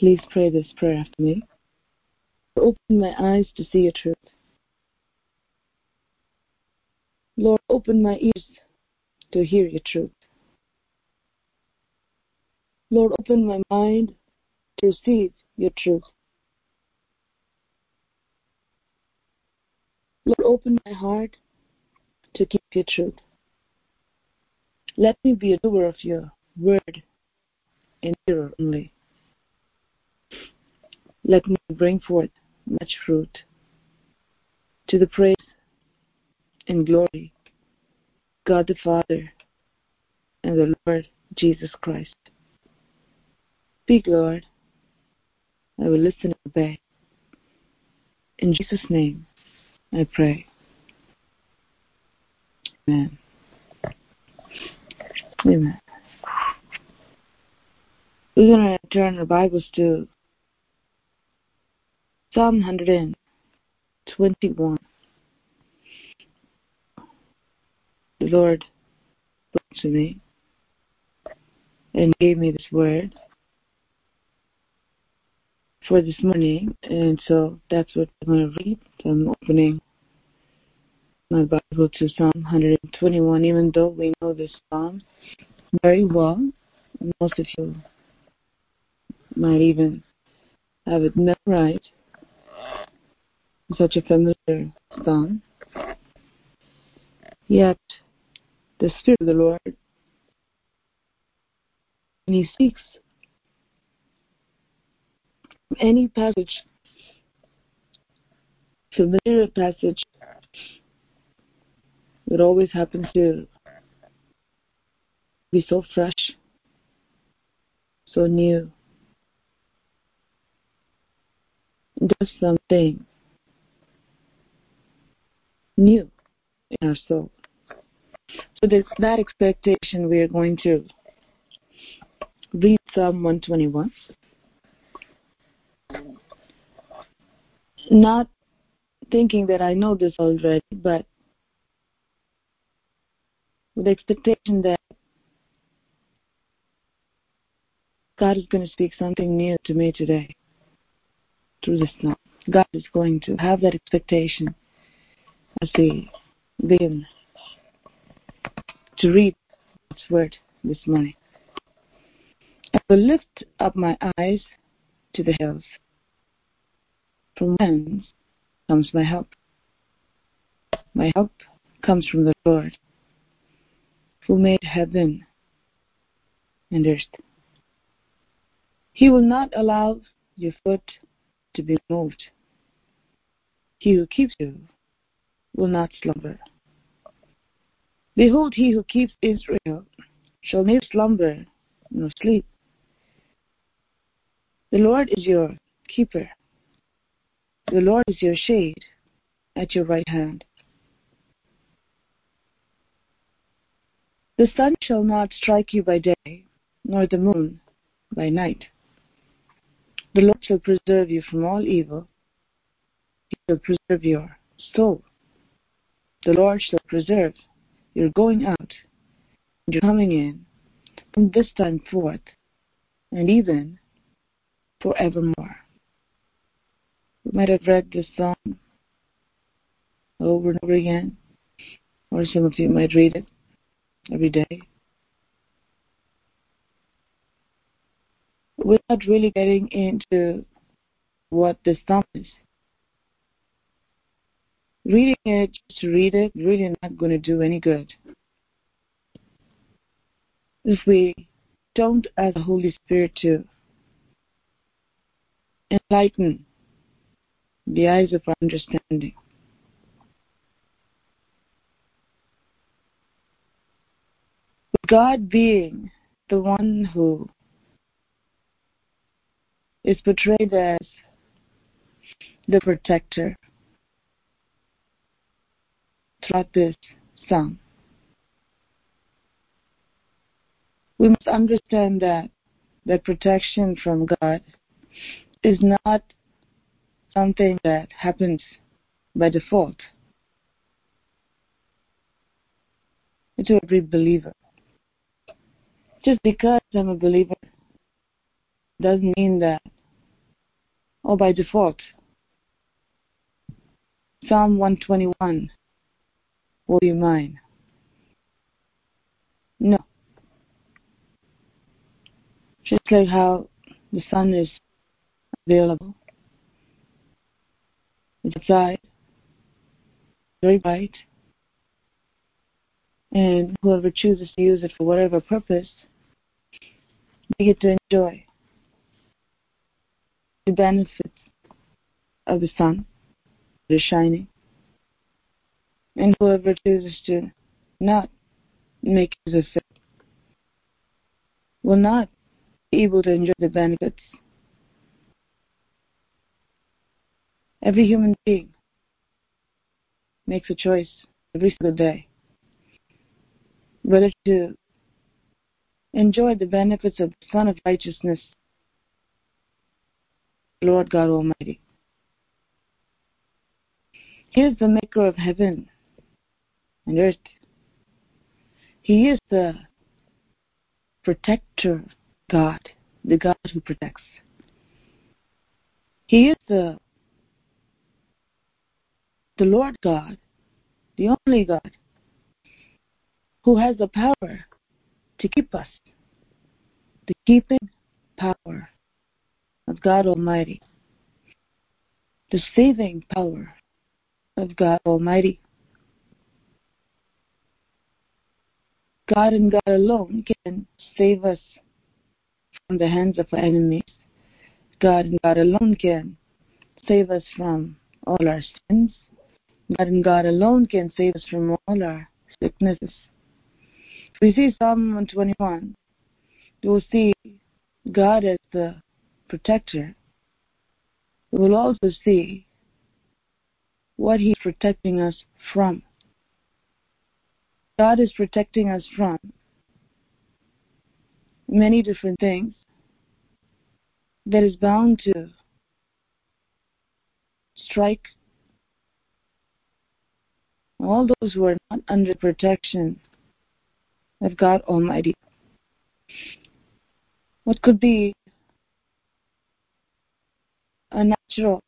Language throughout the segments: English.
Please pray this prayer after me. Open my eyes to see your truth. Lord, open my ears to hear your truth. Lord, open my mind to receive your truth. Lord, open my heart to keep your truth. Let me be a doer of your word and hearer only. Let me bring forth much fruit to the praise and glory God the Father and the Lord Jesus Christ. Speak, Lord. I will listen and obey. In Jesus' name, I pray. Amen. Amen. We're going to turn our Bibles to Psalm 121. The Lord spoke to me and gave me this word for this morning, and so that's what I'm going to read. I'm opening my Bible to Psalm 121, even though we know this psalm very well. Most of you might even have it memorized. Such a familiar psalm. Yet, the Spirit of the Lord, when He speaks any passage, familiar passage, it always happens to be so fresh, so new. Does something new in our soul. So there's that expectation we are going to read Psalm 121. Not thinking that I know this already, but with the expectation that God is going to speak something new to me today through this psalm. God is going to have that expectation as we begin to read God's word this morning. I will lift up my eyes to the hills. From whence comes my help? My help comes from the Lord, who made heaven and earth. He will not allow your foot to be moved. He who keeps you will not slumber. Behold, he who keeps Israel shall neither slumber nor sleep. The Lord is your keeper. The Lord is your shade at your right hand. The sun shall not strike you by day, nor the moon by night. The Lord shall preserve you from all evil. He shall preserve your soul. The Lord shall preserve your going out and your coming in from this time forth and even forevermore. You might have read this psalm over and over again, or some of you might read it every day. Without really getting into what this psalm is. Reading it just to read it really not going to do any good. If we don't ask the Holy Spirit to enlighten the eyes of our understanding. God being the one who is portrayed as the protector throughout this psalm. We must understand that that protection from God is not something that happens by default to every believer. Just because I'm a believer doesn't mean that or by default. Psalm 121 will be mine. No. Just like how the sun is available. It's outside, very bright, and whoever chooses to use it for whatever purpose, they get to enjoy the benefits of the sun, the shining, and whoever chooses to not make use of will not be able to enjoy the benefits. Every human being makes a choice every single day whether to enjoy the benefits of the Sun of Righteousness, Lord God Almighty. He is the maker of heaven and earth. He is the protector God, the God who protects. He is the the Lord God, the only God, who has the power to keep us, the keeping power of God Almighty, the saving power of God Almighty. God and God alone can save us from the hands of our enemies. God and God alone can save us from all our sins. God and God alone can save us from all our sicknesses. We see Psalm 121, we will see God as the protector. We will also see what He is protecting us from. God is protecting us from many different things that is bound to strike all those who are not under protection of God Almighty. What could be a natural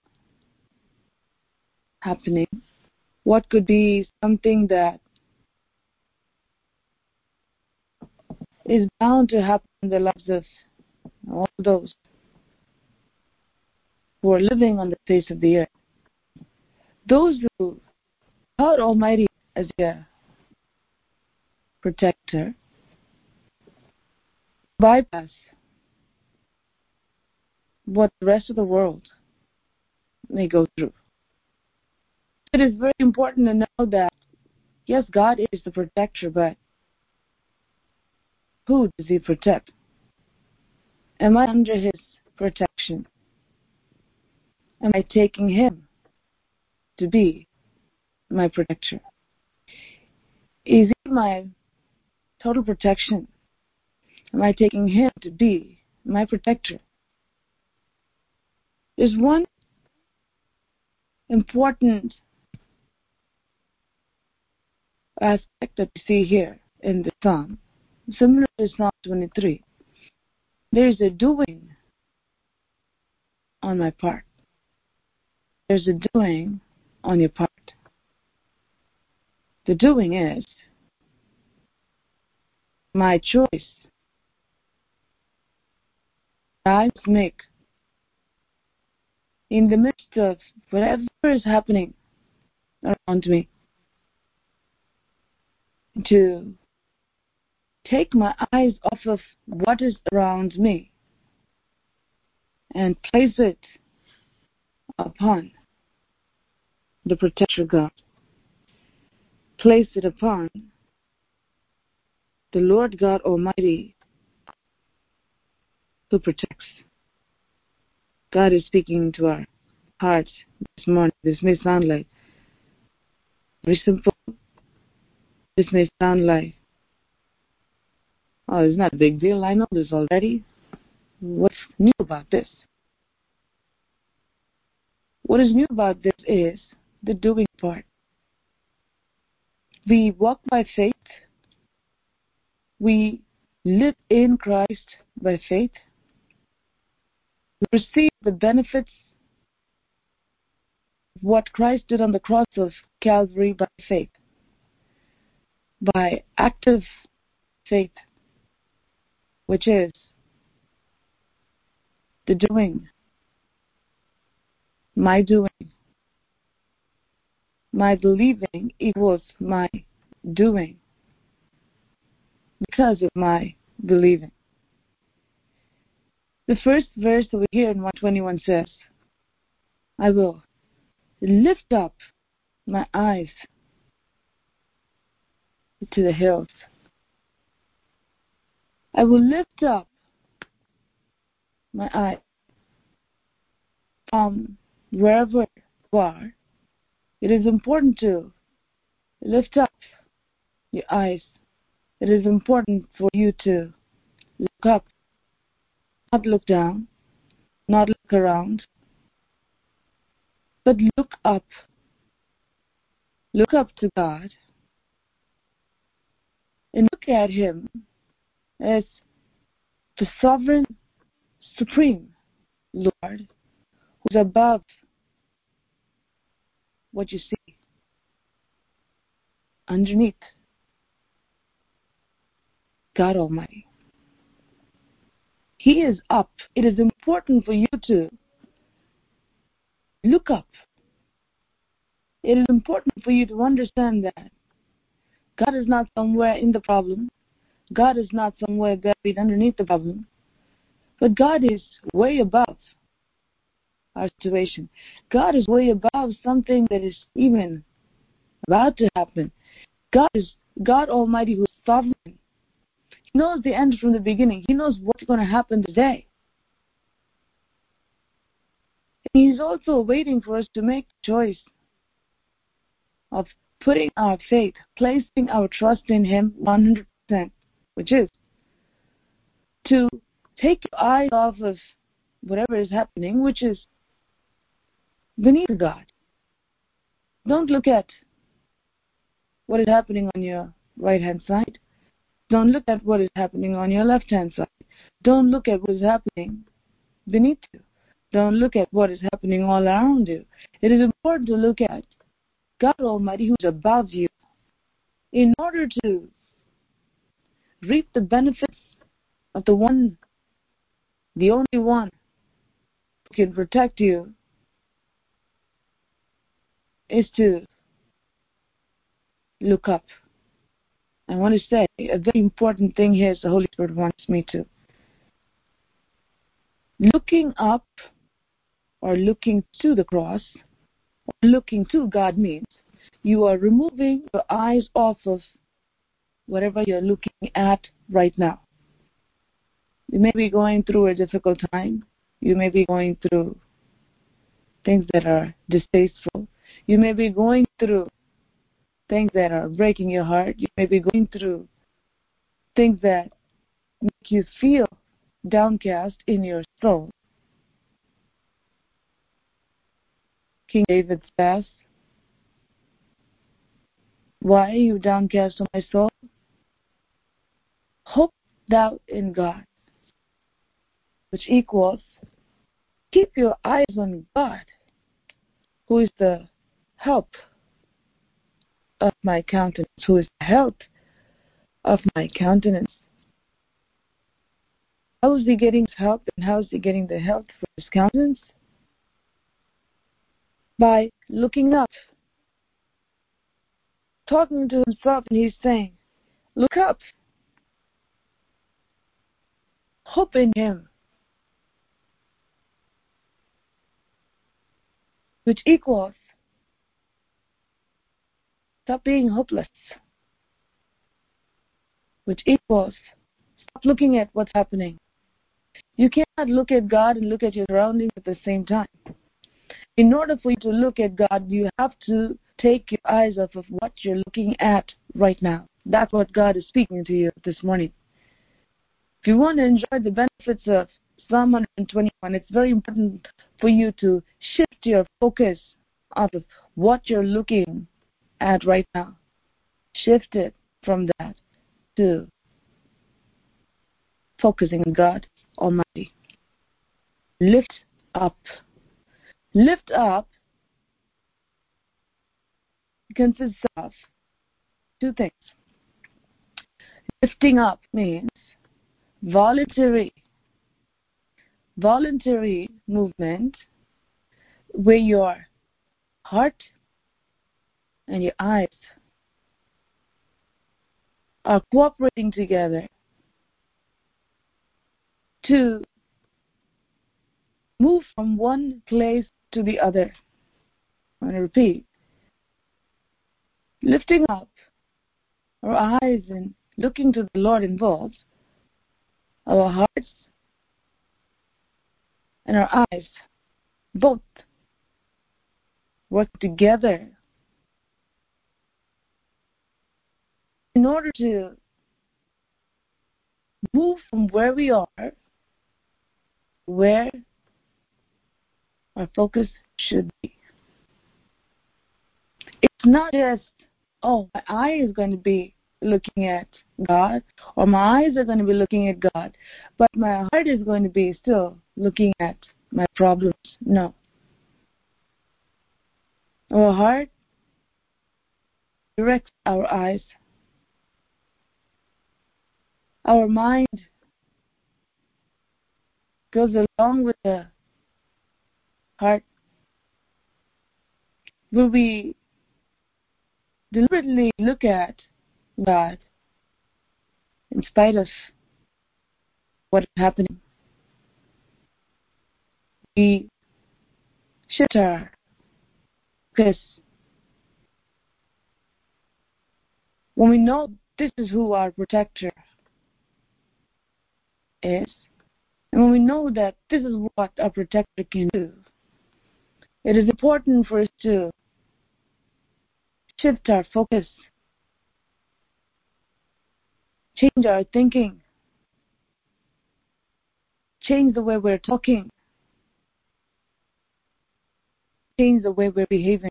happening? What could be something that is bound to happen in the lives of all those who are living on the face of the earth. Those who God Almighty as their protector bypass what the rest of the world may go through. It is very important to know that, yes, God is the protector, but who does He protect? Am I under His protection? Am I taking Him to be my protector? Is He my total protection? Am I taking Him to be my protector? There's one important aspect that we see here in the Psalm, similar to Psalm 23. There's a doing on my part. There's a doing on your part. The doing is my choice. I make in the midst of whatever is happening around me to take my eyes off of what is around me and place it upon the protector God. Place it upon the Lord God Almighty who protects. God is speaking to our hearts this morning. This may sound like very simple. This may sound like, oh, it's not a big deal. I know this already. What's new about this? What is new about this is the doing part. We walk by faith we live in Christ by faith, we receive the benefits of what Christ did on the cross of Calvary by faith, by active faith, which is the doing, my doing. My believing equals my doing because of my believing. The first verse over here in 121 says, I will lift up my eyes to the hills. I will lift up my eyes from um, wherever you are. It is important to lift up your eyes. It is important for you to look up, not look down, not look around, but look up. Look up to God and look at Him as the sovereign, supreme Lord who's above what you see, underneath God Almighty. He is up. It is important for you to look up. It is important for you to understand that God is not somewhere in the problem. God is not somewhere buried underneath the problem. But God is way above our situation. God is way above something that is even about to happen. God is God Almighty who is sovereign. He knows the end from the beginning. He knows what's going to happen today. And He's also waiting for us to make the choice of putting our faith, placing our trust in Him 100%, which is to take your eyes off of whatever is happening, which is beneath God. Don't look at what is happening on your right hand side. Don't look at what is happening on your left hand side. Don't look at what is happening beneath you. Don't look at what is happening all around you. It is important to look at God Almighty who's above you in order to reap the benefits of the one, the only one who can protect you is to look up. I want to say a very important thing here is the Holy Spirit wants me to. Looking up or looking to the cross or looking to God means you are removing your eyes off of whatever you're looking at right now. You may be going through a difficult time. You may be going through things that are distasteful. You may be going through things that are breaking your heart. You may be going through things that make you feel downcast in your soul. King David says, Why are you downcast, O my soul? Hope thou in God, which equals keep your eyes on God, who is the help of my countenance, who is the help of my countenance. How is he getting his help and how is he getting the help for his countenance? By looking up, talking to himself, and he's saying, Look up, hope in him, which equals Stop being hopeless, which equals stop looking at what's happening. You cannot look at God and look at your surroundings at the same time. In order for you to look at God, you have to take your eyes off of what you're looking at right now. That's what God is speaking to you this morning. If you want to enjoy the benefits of Psalm 121, it's very important for you to shift your focus off of what you're looking at right now. Shift it from that to focusing on God Almighty. Lift up. Lift up consists of two things. Lifting up means voluntary, voluntary movement where your heart and your eyes are cooperating together to move from one place to the other. I'm going to repeat. Lifting up our eyes and looking to the Lord involves our hearts and our eyes both work together in order to move from where we are where our focus should be. It's not just, oh, my eye is going to be looking at God, or my eyes are going to be looking at God, but my heart is going to be still looking at my problems. No. Our heart directs our eyes. Our mind goes along with the heart. Will we deliberately look at God in spite of what is happening? We shift our focus when we know this is who our protector is, and when we know that this is what our protector can do, it is important for us to shift our focus, change our thinking, change the way we're talking, change the way we're behaving.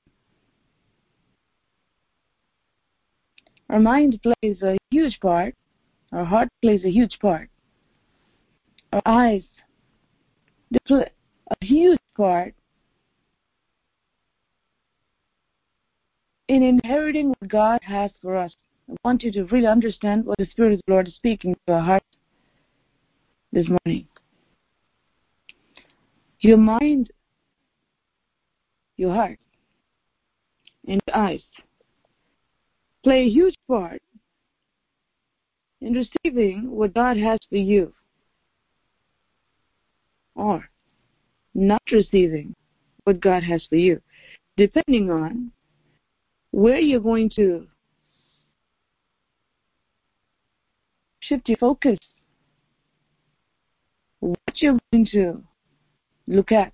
Our mind plays a huge part, our heart plays a huge part our eyes. They play a huge part in inheriting what God has for us. I want you to really understand what the Spirit of the Lord is speaking to our hearts this morning. Your mind, your heart, and your eyes play a huge part in receiving what God has for you or not receiving what God has for you, depending on where you're going to shift your focus, what you're going to look at.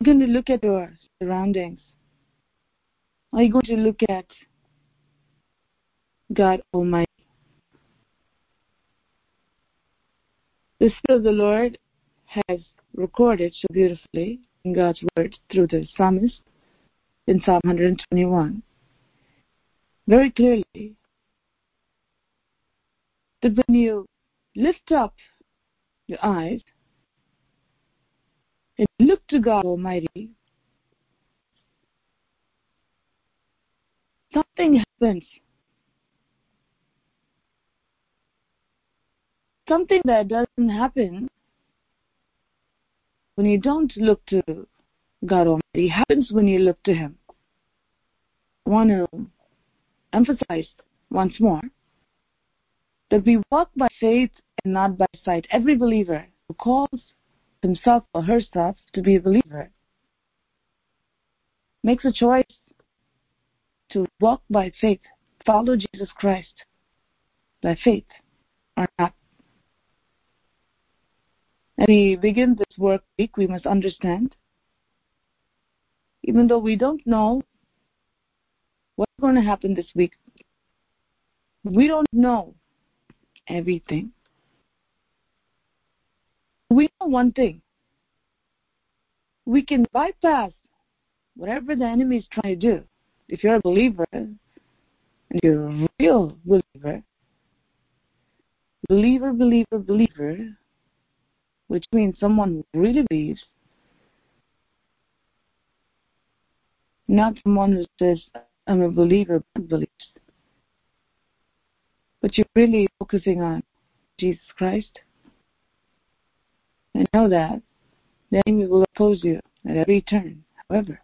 You're going to look at your surroundings. Are you going to look at God Almighty? The Spirit of the Lord has recorded so beautifully in God's Word through the psalmist in Psalm 121 very clearly that when you lift up your eyes and look to God Almighty, something happens. Something that doesn't happen when you don't look to God Almighty happens when you look to Him. I want to emphasize once more that we walk by faith and not by sight. Every believer who calls himself or herself to be a believer makes a choice to walk by faith, follow Jesus Christ by faith or not. And we begin this work week, we must understand, even though we don't know what's going to happen this week, we don't know everything. We know one thing. We can bypass whatever the enemy is trying to do. If you're a believer, and you're a real believer, believer, believer, believer, which means someone who really believes, not someone who says, I'm a believer, but believes. But you're really focusing on Jesus Christ. I know that the enemy will oppose you at every turn. However,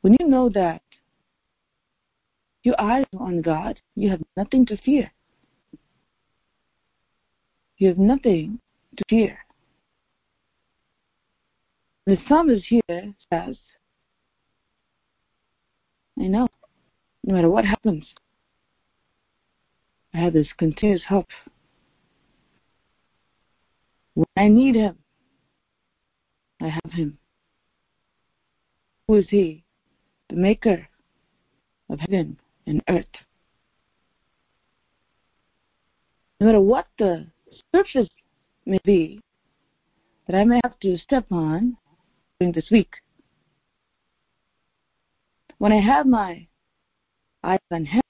when you know that your eyes are on God, you have nothing to fear. You have nothing to fear. The psalmist here says, I know, no matter what happens, I have this continuous hope. When I need Him, I have Him. Who is He? The Maker of heaven and earth. No matter what the surface may be that I may have to step on during this week, when I have my eyes on Him,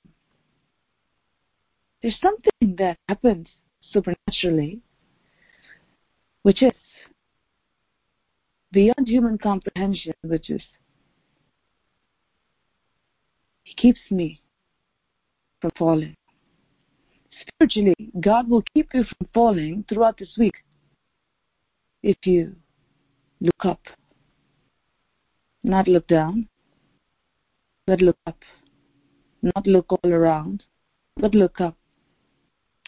there's something that happens supernaturally, which is beyond human comprehension, which is He keeps me from falling. Spiritually, God will keep you from falling throughout this week if you look up, not look down, but look up, not look all around, but look up.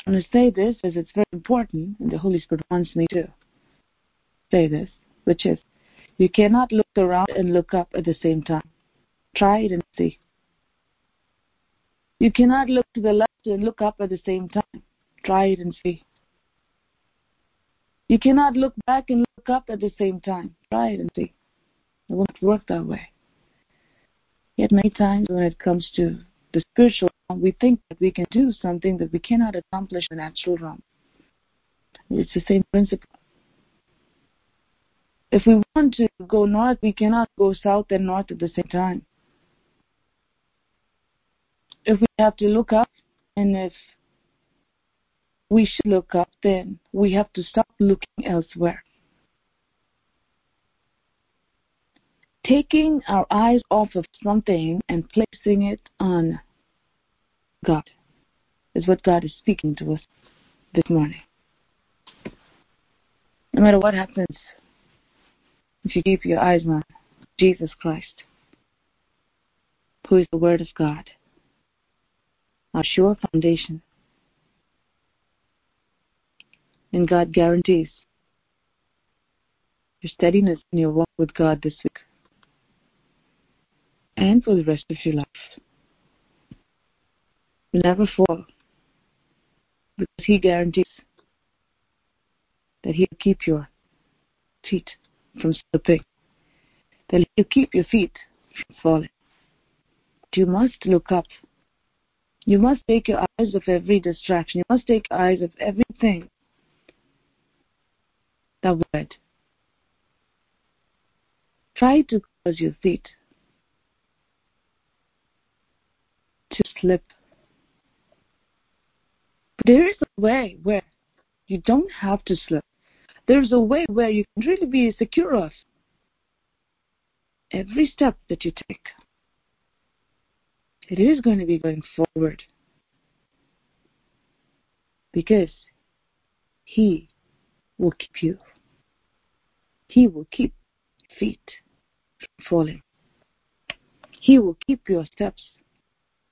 I'm going to say this as it's very important, and the Holy Spirit wants me to say this, which is you cannot look around and look up at the same time. Try it and see. You cannot look to the left and look up at the same time. Try it and see. You cannot look back and look up at the same time. Try it and see. It won't work that way. Yet many times when it comes to the spiritual we think that we can do something that we cannot accomplish in the natural realm. It's the same principle. If we want to go north, we cannot go south and north at the same time. If we have to look up, and if we should look up, then we have to stop looking elsewhere. Taking our eyes off of something and placing it on God is what God is speaking to us this morning. No matter what happens, if you keep your eyes on Jesus Christ, who is the Word of God, our sure foundation, and God guarantees your steadiness in your walk with God this week and for the rest of your life never fall because He guarantees that He'll keep your feet from slipping, that He'll keep your feet from falling. You must look up. You must take your eyes off every distraction. You must take your eyes off everything that would try to cause your feet to slip but there is a way where you don't have to slip. There's a way where you can really be secure of every step that you take. It is going to be going forward because He will keep you. He will keep feet from falling. He will keep your steps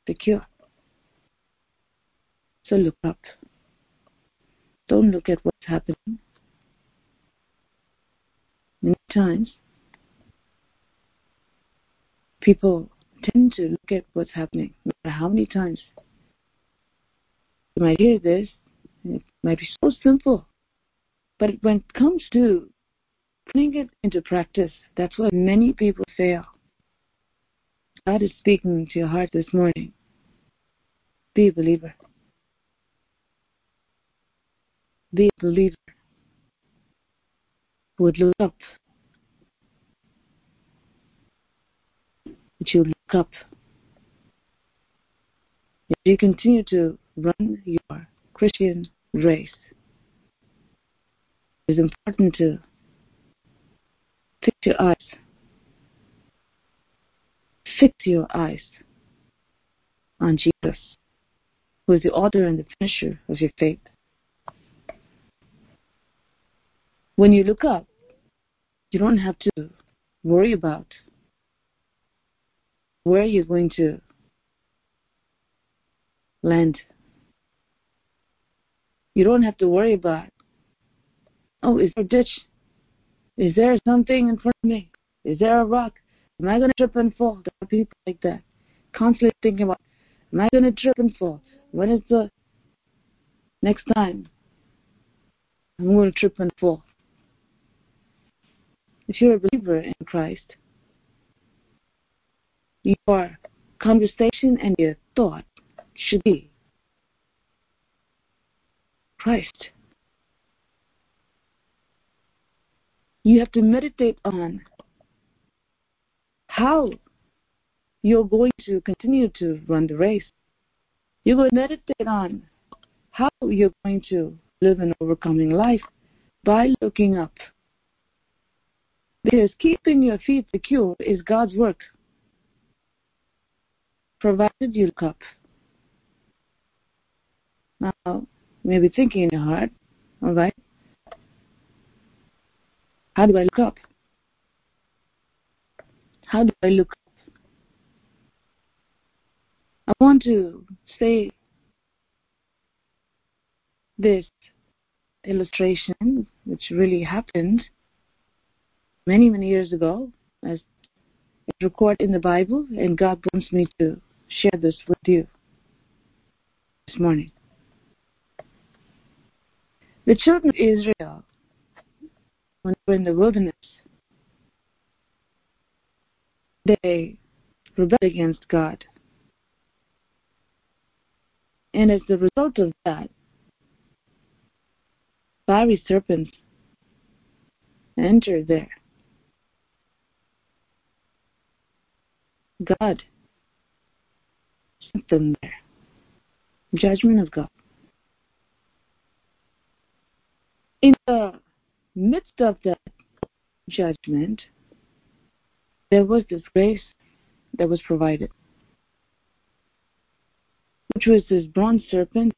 secure. So look up. Don't look at what's happening. Many times, people tend to look at what's happening. No matter how many times you might hear this, it might be so simple. But when it comes to putting it into practice, that's where many people fail. God is speaking to your heart this morning. Be a believer. Be a believer would look up. That you look up. As you continue to run your Christian race, it's important to fix your eyes, fix your eyes on Jesus, who is the author and the finisher of your faith. When you look up, you don't have to worry about where you're going to land. You don't have to worry about, oh, is there a ditch? Is there something in front of me? Is there a rock? Am I going to trip and fall? There are people like that. Constantly thinking about, am I going to trip and fall? When is the next time I'm going to trip and fall? If you're a believer in Christ, your conversation and your thought should be Christ. You have to meditate on how you're going to continue to run the race. You're going to meditate on how you're going to live an overcoming life by looking up. Because keeping your feet secure is God's work, provided you look up. Now, maybe thinking in your heart, all right, how do I look up? How do I look up? I want to say this illustration, which really happened many, many years ago, as it's recorded in the Bible, and God wants me to share this with you this morning. The children of Israel, when they were in the wilderness, they rebelled against God. And as a result of that, fiery serpents entered there. God them there. Judgment of God. In the midst of that judgment, there was this grace that was provided, which was this bronze serpent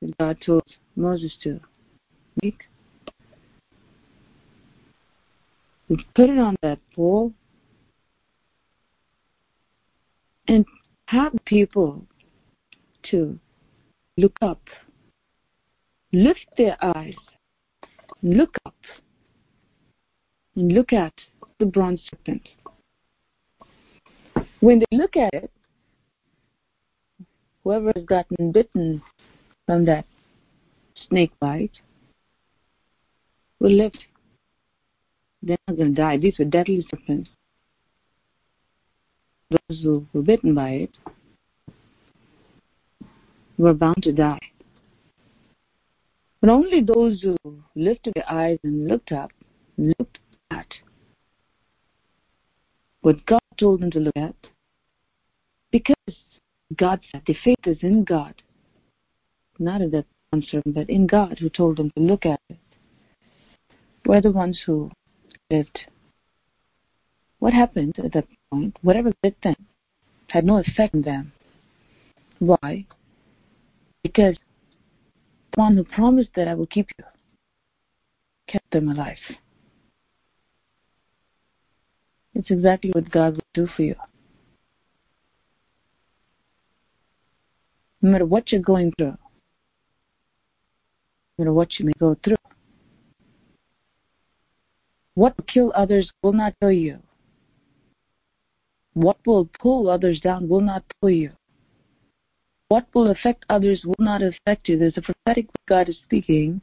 that God told Moses to make. And put it on that pole and have people to look up, lift their eyes, look up, and look at the bronze serpent. When they look at it, whoever has gotten bitten from that snake bite will live. They're not going to die. These are deadly serpents. Those who were bitten by it were bound to die. But only those who lifted their eyes and looked up, looked at what God told them to look at, because God said the faith is in God, not in that answer, but in God who told them to look at it, were the ones who lived. What happened at that whatever bit them, had no effect on them. Why? Because the one who promised that I will keep you kept them alive. It's exactly what God will do for you. No matter what you're going through, no matter what you may go through, what will kill others will not kill you. What will pull others down will not pull you. What will affect others will not affect you. There's a prophetic God is speaking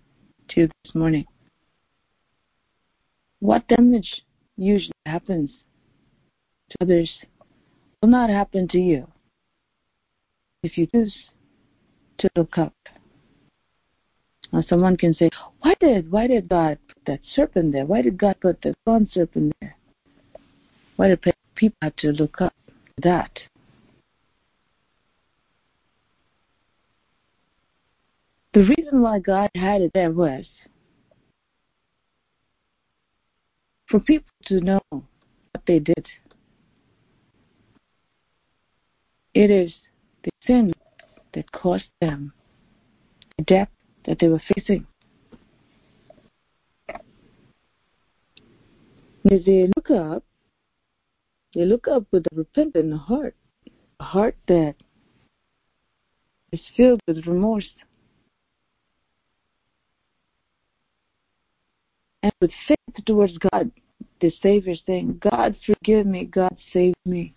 to you this morning. What damage usually happens to others will not happen to you if you choose to look up. Now someone can say, Why did why did God put that serpent there? Why did God put the bronze serpent there? Why did people have to look up that? The reason why God had it there was for people to know what they did It is the sin that caused them the death that they were facing. As they look up, they look up with a repentant heart, a heart that is filled with remorse and with faith towards God, the Savior saying, God forgive me, God save me.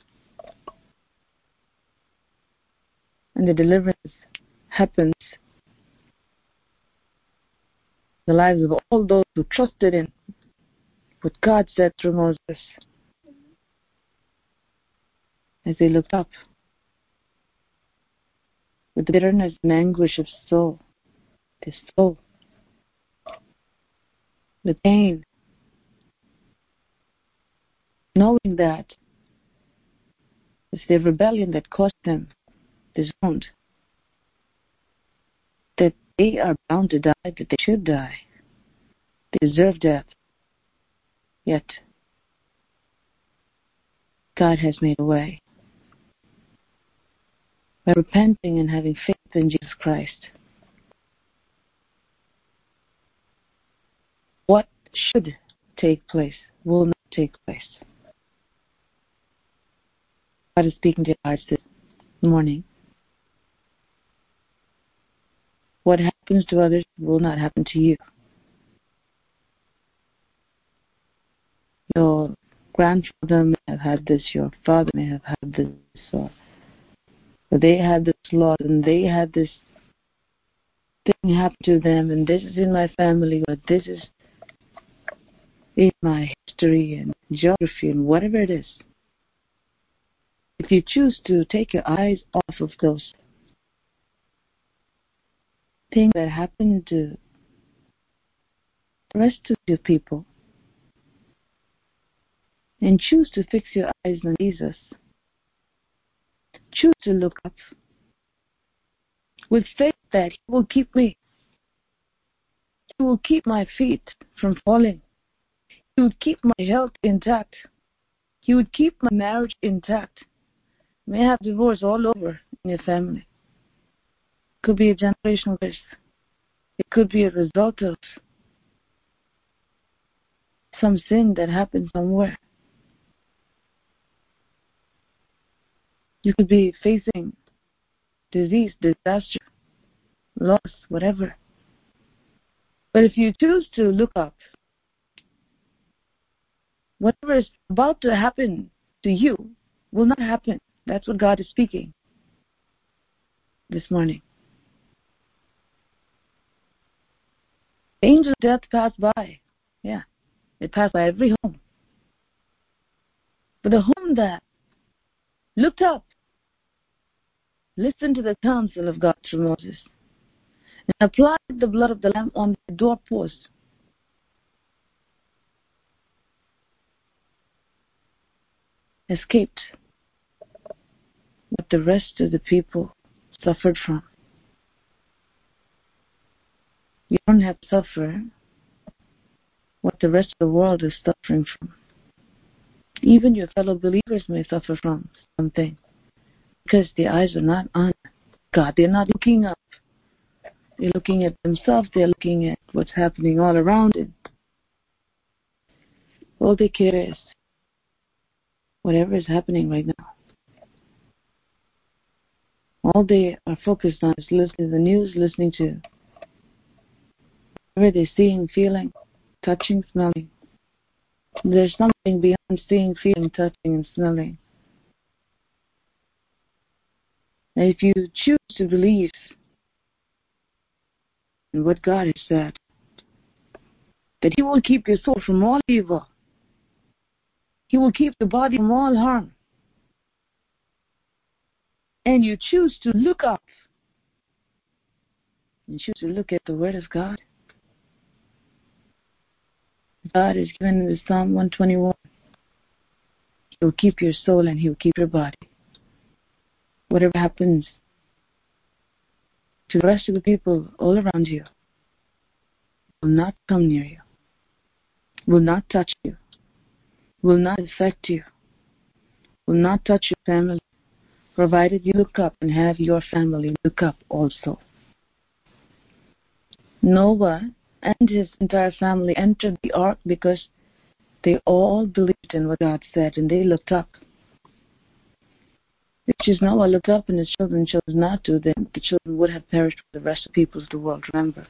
And the deliverance happens the lives of all those who trusted in what God said through Moses as they looked up. With the bitterness and anguish of soul, their soul, the pain, knowing that it's their rebellion that cost them this wound, that they are bound to die, that they should die, they deserve death. Yet, God has made a way by repenting and having faith in Jesus Christ. What should take place will not take place. God is speaking to your hearts this morning. What happens to others will not happen to you. Your grandfather may have had this, your father may have had this, or they had this loss and they had this thing happen to them, and this is in my family, or this is in my history and geography and whatever it is. If you choose to take your eyes off of those things that happen to the rest of your people and choose to fix your eyes on Jesus, choose to look up with faith that He will keep me. He will keep my feet from falling. He would keep my health intact. He would keep my marriage intact. You may have divorce all over in your family. It could be a generational curse. It could be a result of some sin that happened somewhere. You could be facing disease, disaster, loss, whatever. But if you choose to look up, whatever is about to happen to you will not happen. That's what God is speaking this morning. The angel of death passed by. Yeah, it passed by every home. But the home that looked up, listened to the counsel of God through Moses, and applied the blood of the Lamb on the doorpost, escaped what the rest of the people suffered from. You don't have to suffer what the rest of the world is suffering from. Even your fellow believers may suffer from something because the eyes are not on God. They're not looking up. They're looking at themselves. They're looking at what's happening all around them. All they care is whatever is happening right now. All they are focused on is listening to the news, listening to whatever they're seeing, feeling, touching, smelling. There's something beyond seeing, feeling, touching, and smelling. And if you choose to believe in what God has said, that He will keep your soul from all evil, He will keep the body from all harm, and you choose to look up and choose to look at the Word of God, God is given in the Psalm 121. He will keep your soul and He will keep your body. Whatever happens to the rest of the people all around you will not come near you, will not touch you, will not affect you, will not touch your family, provided you look up and have your family look up also. Noah and his entire family entered the ark because they all believed in what God said and they looked up. If choose Noah looked up and the children chose not to, then the children would have perished with the rest of the peoples of the world, remember.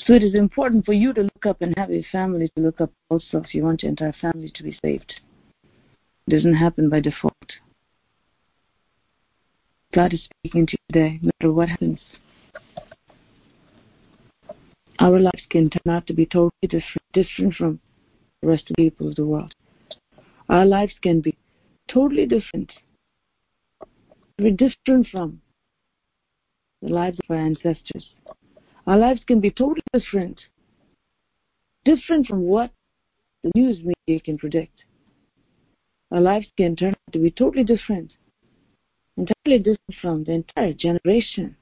So it is important for you to look up and have a family to look up also if you want your entire family to be saved. It doesn't happen by default. God is speaking to you today, no matter what happens. Our lives can turn out to be totally different, different from the rest of the people of the world. Our lives can be totally different, very different from the lives of our ancestors. Our lives can be totally different, different from what the news media can predict. Our lives can turn out to be totally different, entirely different from the entire generation.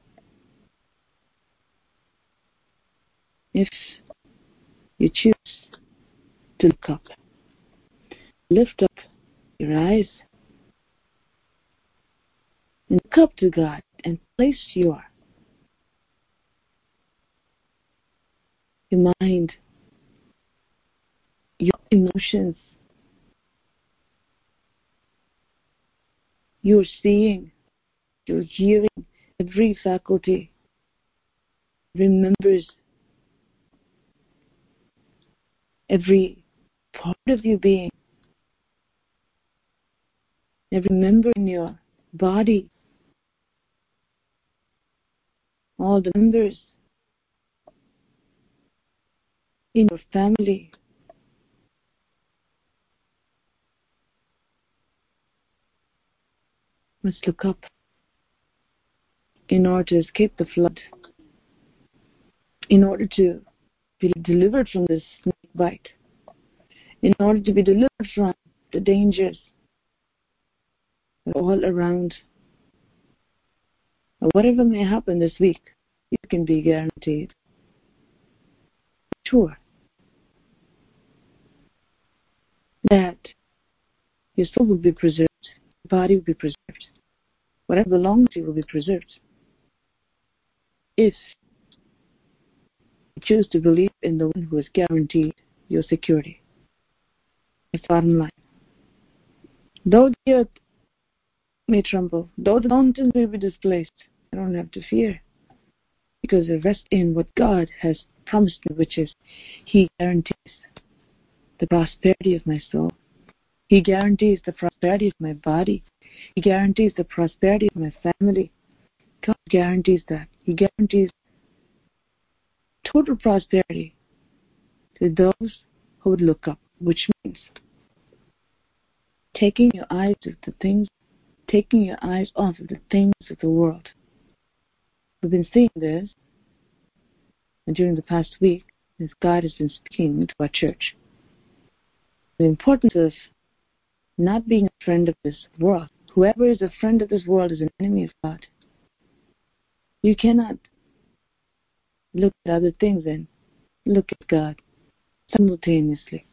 If you choose to look up, lift up your eyes and look up to God and place your your mind, your emotions, your seeing, your hearing, every faculty remembers every part of your being, every member in your body, all the members in your family. Must look up in order to escape the flood, in order to be delivered from this snake bite, in order to be delivered from the dangers all around. Whatever may happen this week, you can be guaranteed. Sure. That your soul will be preserved, your body will be preserved, whatever belongs to you will be preserved. If you choose to believe in the one who has guaranteed your security. It's bottom line. Though the earth may tremble, though the mountains may be displaced, I don't have to fear. Because I rest in what God has promised me, which is He guarantees the prosperity of my soul. He guarantees the prosperity of my body. He guarantees the prosperity of my family. God guarantees that. He guarantees total prosperity to those who would look up, which means taking your eyes of the things, taking your eyes off of the things of the world. We've been seeing this and during the past week as God has been speaking to our church. The importance of not being a friend of this world. Whoever is a friend of this world is an enemy of God. You cannot look at other things and look at God simultaneously.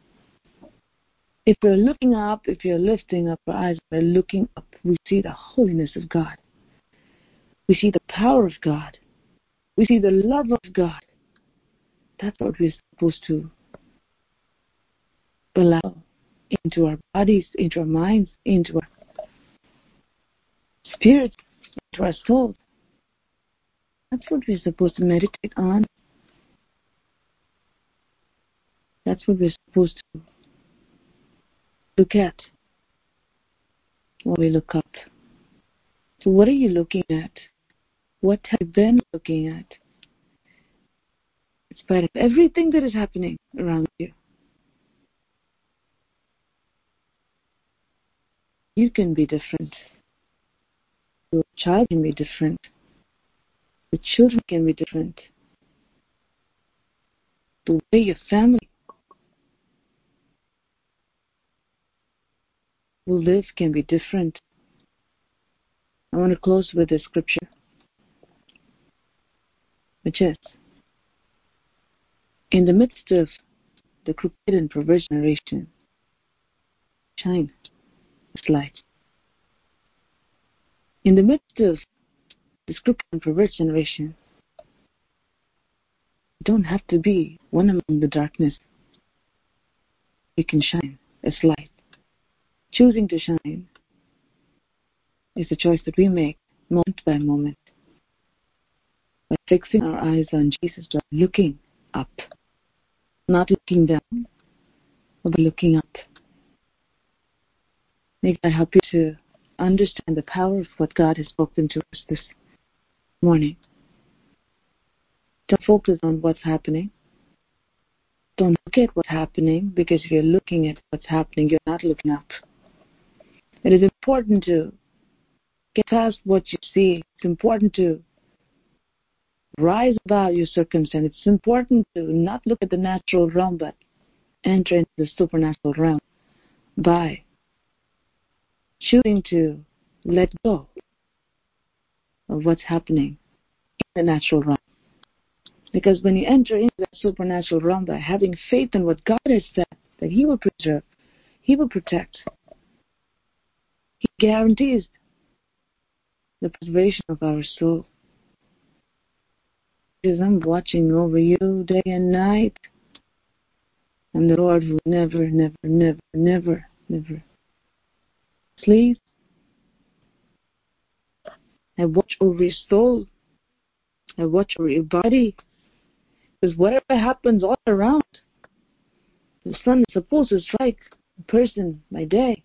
If we're looking up, if you're lifting up our eyes, we're looking up, we see the holiness of God. We see the power of God. We see the love of God. That's what we're supposed to allow into our bodies, into our minds, into our spirits, into our souls. That's what we're supposed to meditate on. That's what we're supposed to look at when we look up. So, what are you looking at? What have you been looking at? In spite of everything that is happening around you, you can be different. Your child can be different. Your children can be different. The way your family will live can be different. I want to close with a scripture, which is In the midst of the crooked and perverse generation, shine. is light. In the midst of this crooked and perverse generation, you don't have to be one among the darkness. You can shine as light. Choosing to shine is a choice that we make moment by moment by fixing our eyes on Jesus, looking up, not looking down, but looking up. May God help you to understand the power of what God has spoken to us this morning. Don't focus on what's happening. Don't look at what's happening because if you're looking at what's happening, you're not looking up. It is important to get past what you see. It's important to rise above your circumstance. It's important to not look at the natural realm, but enter into the supernatural realm by choosing to let go of what's happening in the natural realm. Because when you enter into that supernatural realm by having faith in what God has said, that He will preserve, He will protect, He guarantees the preservation of our soul. Because I'm watching over you day and night. I'm the Lord will never, never, never, never, never sleep. I watch over your soul. I watch over your body. Because whatever happens all around, the sun is supposed to strike a person by day.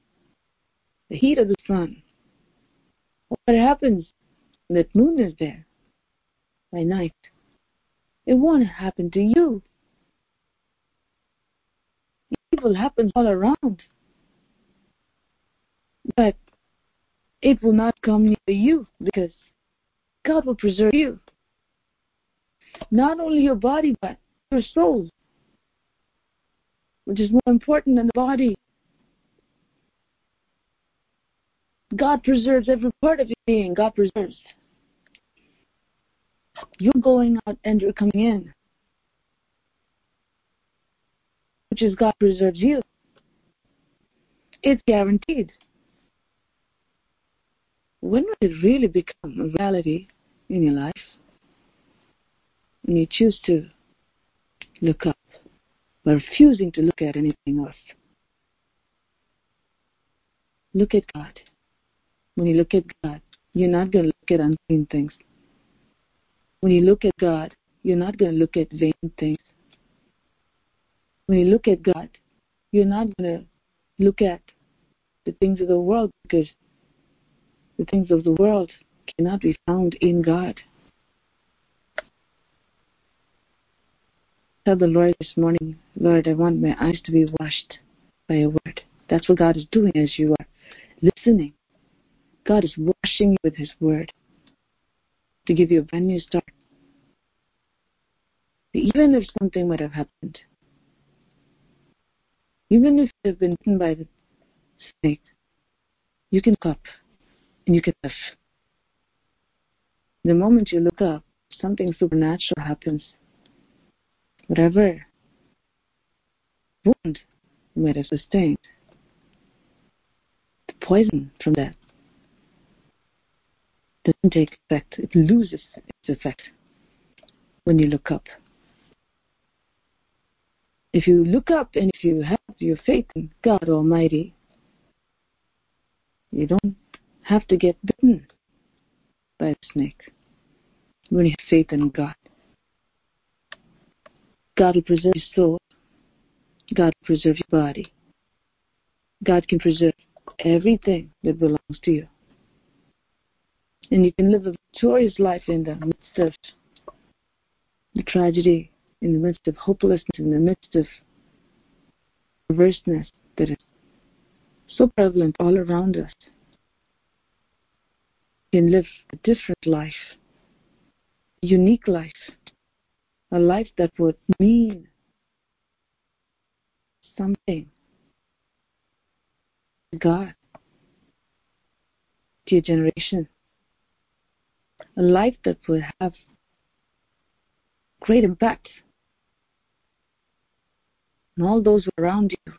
The heat of the sun. What happens when that moon is there by night? It won't happen to you. Evil happens all around. But it will not come near you because God will preserve you. Not only your body, but your soul, which is more important than the body. God preserves every part of your being. God preserves. You're going out and you're coming in, which is God preserves you. It's guaranteed. When will it really become a reality in your life? When you choose to look up by refusing to look at anything else. Look at God. When you look at God, you're not going to look at unclean things. When you look at God, you're not going to look at vain things. When you look at God, you're not going to look at the things of the world because the things of the world cannot be found in God. Tell the Lord this morning, Lord, I want my eyes to be washed by your word. That's what God is doing as you are listening. God is washing you with his word to give you a brand new start. Even if something might have happened, even if you have been bitten by the snake, you can look up and you can live. The moment you look up, something supernatural happens. Whatever wound you might have sustained, the poison from that doesn't take effect. It loses its effect when you look up. If you look up and if you have your faith in God Almighty, you don't have to get bitten by a snake when you have faith in God. God will preserve your soul. God will preserve your body. God can preserve everything that belongs to you. And you can live a victorious life in the midst of the tragedy, in the midst of hopelessness, in the midst of perverseness that is so prevalent all around us. You can live a different life, a unique life, a life that would mean something to God, to your generation a life that will have great impact on all those around you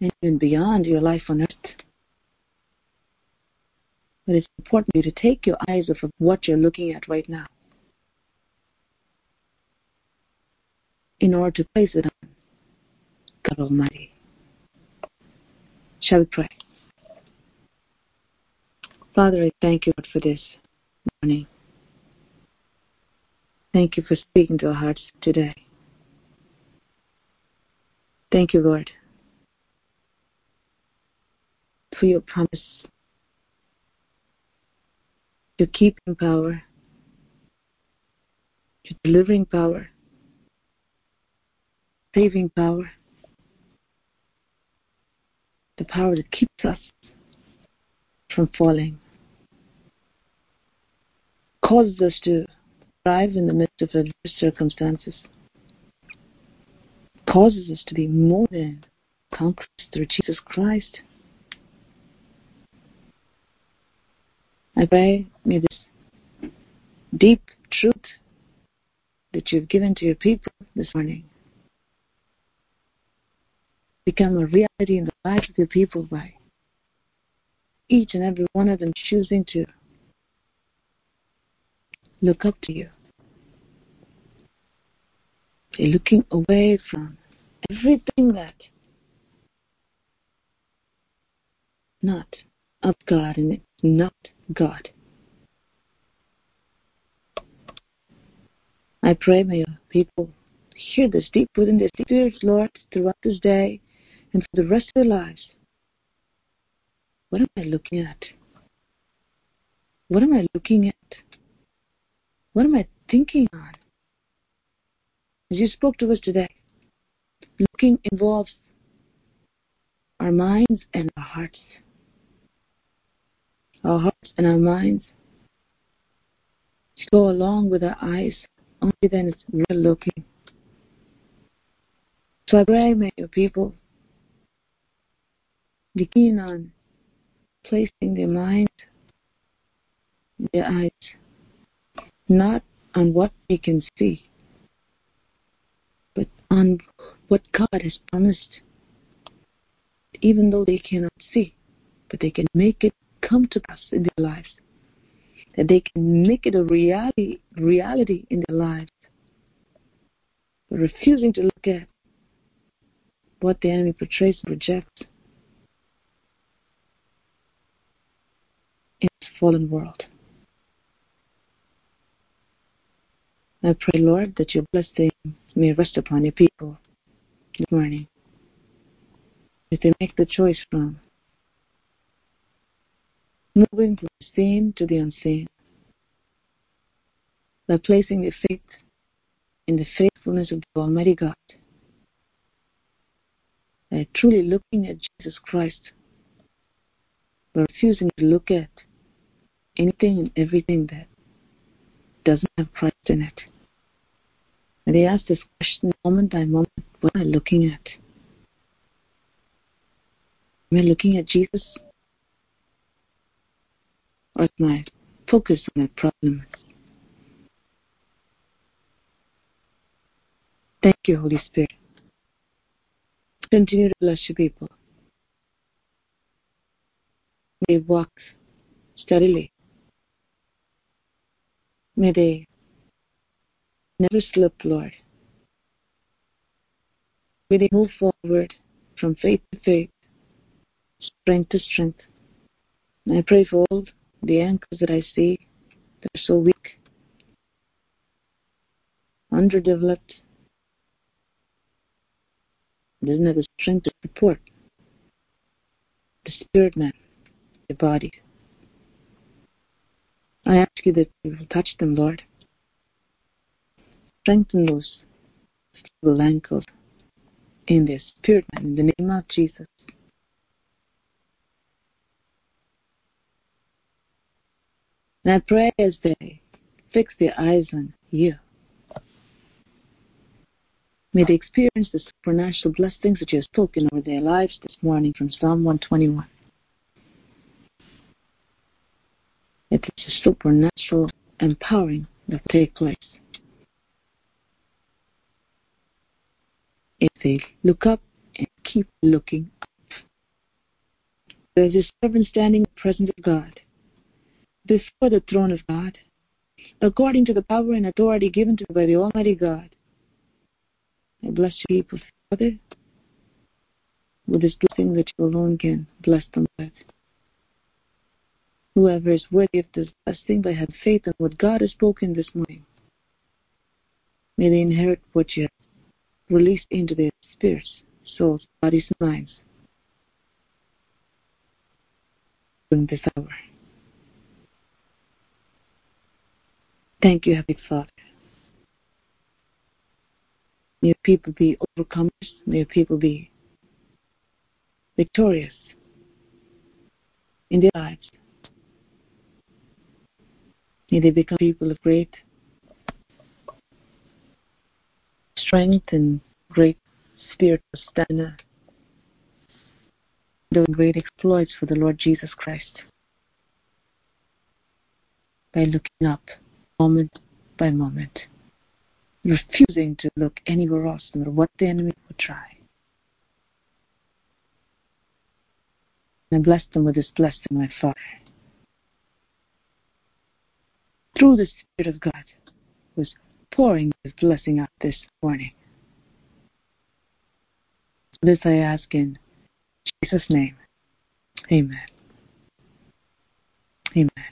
and even beyond your life on earth. But it's important for you to take your eyes off of what you're looking at right now in order to place it on God Almighty. Shall we pray? Father, I thank you for this morning. Thank you for speaking to our hearts today. Thank you, Lord, for your promise to keeping power, to delivering power, saving power, the power that keeps us from falling, causes us to thrive in the midst of adverse circumstances, causes us to be more than conquerors through Jesus Christ. I pray, may this deep truth that you've given to your people this morning become a reality in the lives of your people by each and every one of them choosing to look up to you. They're looking away from everything that not of God and it's not God. I pray may your people hear this deep within their spirits, Lord, throughout this day and for the rest of their lives. What am I looking at? What am I looking at? What am I thinking on? As you spoke to us today, looking involves our minds and our hearts. Our hearts and our minds go along with our eyes. Only then it's real looking. So I pray, may your people be keen on placing their mind, their eyes, not on what they can see, but on what God has promised, even though they cannot see, but they can make it come to pass in their lives, that they can make it a reality, reality in their lives, but refusing to look at what the enemy portrays and projects in this fallen world. I pray, Lord, that your blessing may rest upon your people this morning. If they make the choice from moving from the seen to the unseen, by placing their faith in the faithfulness of the Almighty God, by truly looking at Jesus Christ, but refusing to look at anything and everything that doesn't have Christ in it. And they ask this question moment by moment what am I looking at? Am I looking at Jesus? Or is my focus on my problem? Thank you, Holy Spirit. Continue to bless your people. May they walk steadily. May they never slip, Lord. May they move forward from faith to faith, strength to strength. And I pray for all the anchors that I see that are so weak, underdeveloped, doesn't have the strength to support the spirit man, the body. I ask you that you will touch them, Lord. Strengthen those feeble ankles in their spirit, man, in the name of Jesus. And I pray as they fix their eyes on you. May they experience the supernatural blessings that you have spoken over their lives this morning from Psalm 121. It is a supernatural empowering that will take place. If they look up and keep looking up. There is a servant standing in the presence of God, before the throne of God, according to the power and authority given to me by the Almighty God. I bless you, people, Father, with this blessing that you alone can bless them with. Whoever is worthy of this blessing by having faith in what God has spoken this morning, may they inherit what you have released into their spirits, souls, bodies, and minds during this hour. Thank you, Heavenly Father. May your people be overcomers. May your people be victorious in their lives. May they become people of great strength and great spiritual stamina, doing great exploits for the Lord Jesus Christ by looking up moment by moment, refusing to look anywhere else no matter what the enemy would try. And I bless them with this blessing, my Father. Through the Spirit of God was pouring His blessing out this morning. This I ask in Jesus' name. Amen. Amen.